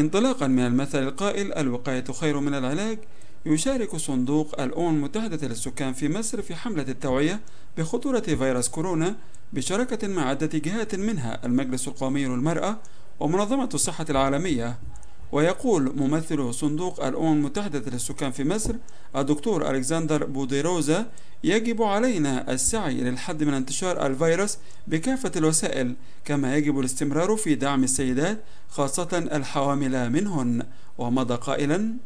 انطلاقا من المثل القائل الوقاية خير من العلاج. يشارك صندوق الأمم المتحدة للسكان في مصر في حملة التوعية بخطورة فيروس كورونا بشراكة مع عدة جهات منها المجلس القومي للمرأة ومنظمة الصحة العالمية. ويقول ممثل صندوق الأمم المتحدة للسكان في مصر الدكتور ألكسندر بوديروزا يجب علينا السعي للحد من انتشار الفيروس بكافة الوسائل كما يجب الاستمرار في دعم السيدات خاصة الحوامل منهن. ومضى قائلا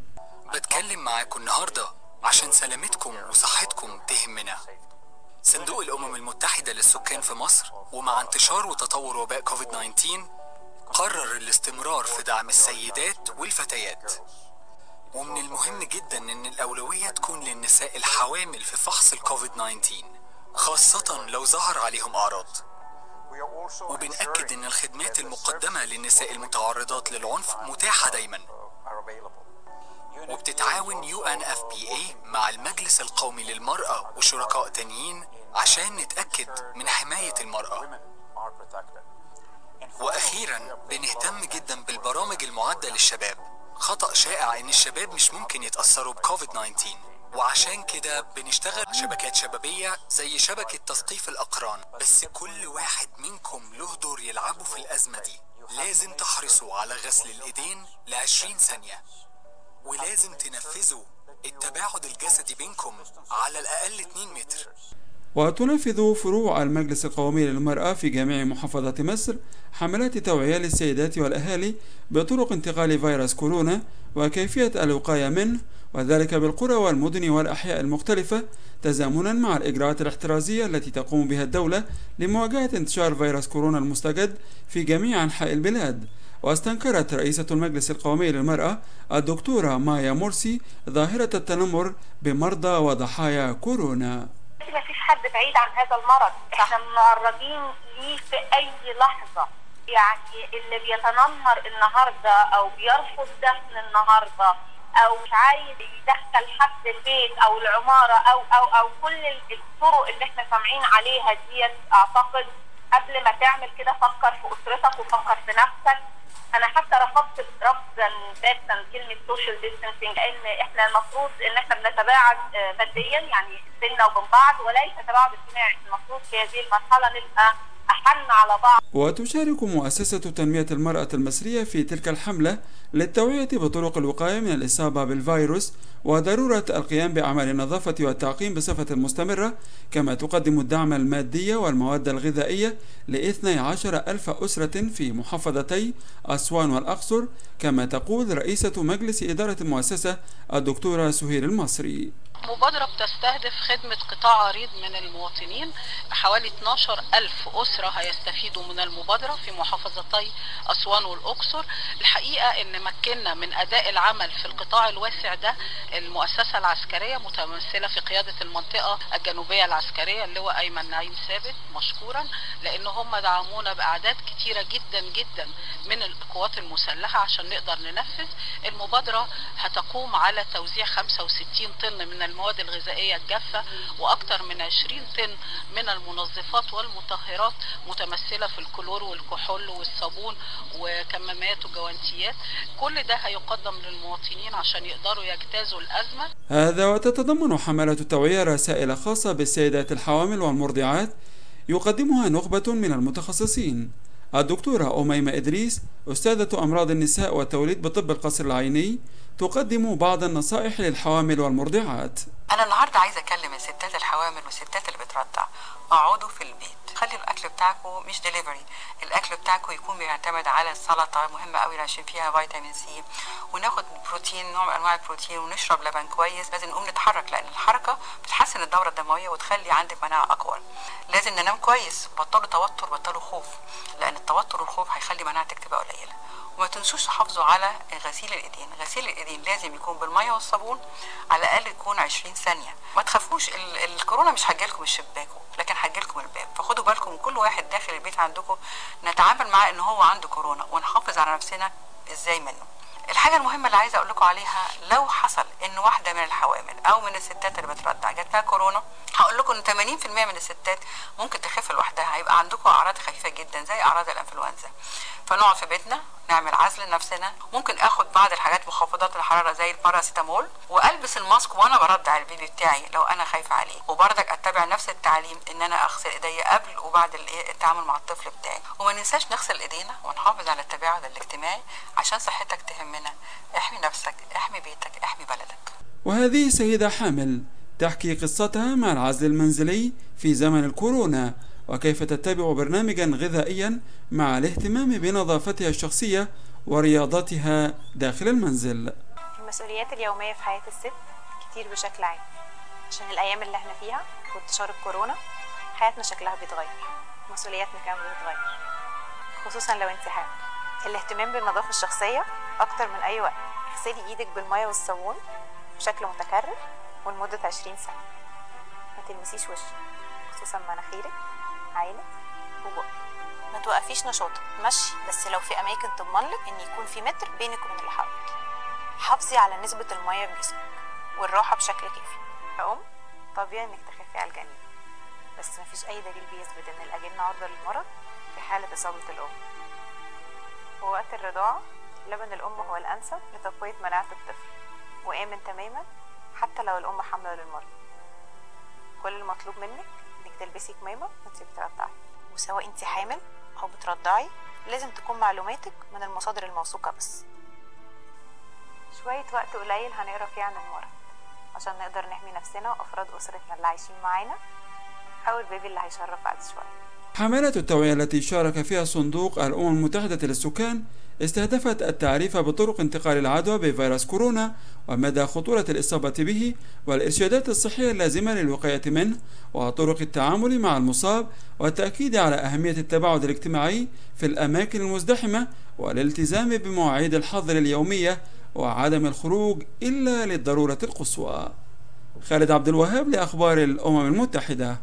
بتكلم معاكم النهاردة عشان سلامتكم وصحتكم تهمنا. صندوق الأمم المتحدة للسكان في مصر ومع انتشار وتطور وباء كوفيد 19 قرر الاستمرار في دعم السيدات والفتيات. ومن المهم جدا إن الأولوية تكون للنساء الحوامل في فحص الكوفيد 19 خاصة لو ظهر عليهم أعراض. وبنأكد إن الخدمات المقدمة للنساء المتعرضات للعنف متاحة دايما. وبتتعاون UNFPA مع المجلس القومي للمرأة وشركاء تانيين عشان نتأكد من حماية المرأة. وأخيرا بنهتم جدا بالبرامج المعدة للشباب. خطأ شائع إن الشباب مش ممكن يتأثروا بكوفيد 19 وعشان كده بنشتغل شبكات شبابية زي شبكة تثقيف الأقران. بس كل واحد منكم له دور يلعبه في الأزمة دي. لازم تحرصوا على غسل الإيدين لعشرين ثانية. ولازم تنفذوا التباعد الجسدي بينكم على الأقل 2 متر. وتنفذ فروع المجلس القومي للمرأة في جميع محافظات مصر حملات توعية للسيدات والأهالي بطرق انتقال فيروس كورونا وكيفية الوقاية منه وذلك بالقرى والمدن والأحياء المختلفة تزامنا مع الإجراءات الاحترازية التي تقوم بها الدولة لمواجهة انتشار فيروس كورونا المستجد في جميع أنحاء البلاد. واستنكرت رئيسة المجلس القومي للمرأة الدكتورة مايا مرسي ظاهرة التنمر بمرضى وضحايا كورونا. ما فيش حد بعيد عن هذا المرض. إحنا معرضين ليه في أي لحظة؟ يعني اللي بيتنمر النهاردة أو بيرفض دفن النهاردة أو مش عايز يدخل حد البيت أو العمارة أو أو أو كل الطرق اللي إحنا سامعين عليها ديت أعتقد قبل ما تعمل كده فكر في أسرتك وفكر في نفسك. أنا حتى رفضت رفضا باتا كلمة social distancing لأن إحنا المفروض إن إحنا بنتباعد ماديا يعني بيننا وبين بعض وليس تباعد اجتماعي. المفروض في هذه المرحلة نبقى أحن على بعض. وتشارك مؤسسة تنمية المرأة المصرية في تلك الحملة للتوعية بطرق الوقاية من الإصابة بالفيروس وضرورة القيام بأعمال النظافة والتعقيم بصفة مستمرة كما تقدم الدعم المادي والمواد الغذائية لإثني عشر ألف أسرة في محافظتي أسوان والأقصر كما تقول رئيسة مجلس إدارة المؤسسة الدكتورة سهير المصري. مبادرة بتستهدف خدمة قطاع عريض من المواطنين. حوالي 12 ألف أسرة هيستفيدوا من المبادرة في محافظتي أسوان والأقصر. الحقيقة أن مكنا من أداء العمل في القطاع الواسع ده المؤسسة العسكرية متمثلة في قيادة المنطقة الجنوبية العسكرية اللواء أيمن نعيم ثابت مشكورا لأن هم دعمونا بأعداد كتيرة جدا جدا من القوات المسلحة عشان نقدر ننفذ. المبادرة هتقوم على توزيع 65 طن من المواد الغذائية الجافة وأكثر من 20 طن من المنظفات والمطهرات متمثلة في الكلور والكحول والصابون وكمامات وجوانتيات. كل ده هيقدم للمواطنين عشان يقدروا يجتازوا الأزمة. هذا وتتضمن حملة التوعية رسائل خاصة بالسيدات الحوامل والمرضعات. يقدمها نخبة من المتخصصين. الدكتورة أميمة إدريس أستاذة أمراض النساء والتوليد بطب القصر العيني تقدم بعض النصائح للحوامل والمرضعات. أنا النهارده عايزة أكلم الستات الحوامل والستات اللي بترضع. أقعدوا في البيت. خلي الأكل بتاعكم مش ديليفري الأكل بتاعكم يكون بيعتمد على السلطة مهمة قوي عشان فيها فيتامين C وناخد بروتين نوع من أنواع البروتين ونشرب لبن كويس. لازم نقوم نتحرك لأن الحركة بتحسن الدورة الدموية وتخلي عندك مناعة أقوى. لازم ننام كويس. بطلوا توتر بطلوا خوف. لأن التوتر والخوف هيخلي مناعتك تبقى قليلة. وما تنسوش تحافظوا على غسيل الإيدين. غسيل الإيدين لازم يكون بالمية والصابون على الأقل يكون 20 ثانية. ما تخافوش ال- الكورونا مش هتجيلكم الشباك لكن هتجيلكم الباب. فخدوا بالكم من كل واحد داخل البيت عندكم نتعامل معاه إن هو عنده كورونا ونحافظ على نفسنا إزاي منه. الحاجة المهمة اللي عايزة أقول لكم عليها لو حصل إن واحدة من الحوامل أو من الستات اللي بترضع جات لها كورونا هقول لكم إن 80% من الستات ممكن تخف لوحدها. هيبقى عندكم أعراض خفيفة جدا زي أعراض الإنفلونزا. فنقعد في بيتنا نعمل عزل لنفسنا. ممكن آخد بعض الحاجات مخفضات الحرارة زي الباراسيتامول وألبس ال mask وأنا برضع ال baby بتاعي لو أنا خايفة عليه. وبرضك أتبع نفس التعليم إن أنا أغسل ايديا قبل وبعد التعامل مع الطفل بتاعي. وما ننساش نغسل إيدينا ونحافظ على التباعد الاجتماعي عشان صحتك تهمنا. احمي نفسك احمي بيتك احمي بلدك. وهذه سيدة حامل تحكي قصتها مع العزل المنزلي في زمن الكورونا. وكيف تتبع برنامجا غذائيا مع الاهتمام بنظافتها الشخصية ورياضتها داخل المنزل. المسؤوليات اليومية في حياة الست كتير بشكل عام. عشان الأيام اللي إحنا فيها وانتشار الكورونا حياتنا شكلها بيتغير. مسؤولياتنا كمان بتتغير. خصوصا لو انت حامل. الاهتمام بالنظافة الشخصية أكتر من أي وقت. اغسلي إيدك بالمية والصابون بشكل متكرر ولمدة عشرين سنة ما تلمسيش وشك خصوصا مناخيرك. عينك وبقك ما توقفيش نشاطك. مشي بس لو في أماكن تضمنلك إن يكون في متر بينك وبين اللي حواليك. حافظي على نسبة المية في جسمك والراحة بشكل كافي. كأم طبيعي إنك تخافي على الجنين. بس مفيش أي دليل بيثبت إن الأجنة عرضة للمرض في حالة إصابة الأم. ووقت الرضاعة لبن الأم هو الأنسب لتقوية مناعة الطفل. وآمن تماما حتى لو الأم حاملة للمرض. كل المطلوب منك إنك تلبسي كمامة وانت بترضعي وسواء انت حامل أو بترضعي لازم تكون معلوماتك من المصادر الموثوقة بس. شوية وقت قليل هنقرا فيه عن المرض عشان نقدر نحمي نفسنا وأفراد أسرتنا اللي عايشين معانا أو البيبي اللي هيشرف بعد شوية. حملات التوعية التي شارك فيها صندوق الأمم المتحدة للسكان استهدفت التعريف بطرق انتقال العدوى بفيروس كورونا ومدى خطورة الإصابة به والإرشادات الصحية اللازمة للوقاية منه وطرق التعامل مع المصاب والتأكيد على أهمية التباعد الاجتماعي في الأماكن المزدحمة والالتزام بمواعيد الحظر اليومية وعدم الخروج إلا للضرورة القصوى. خالد عبد الوهاب لأخبار الأمم المتحدة.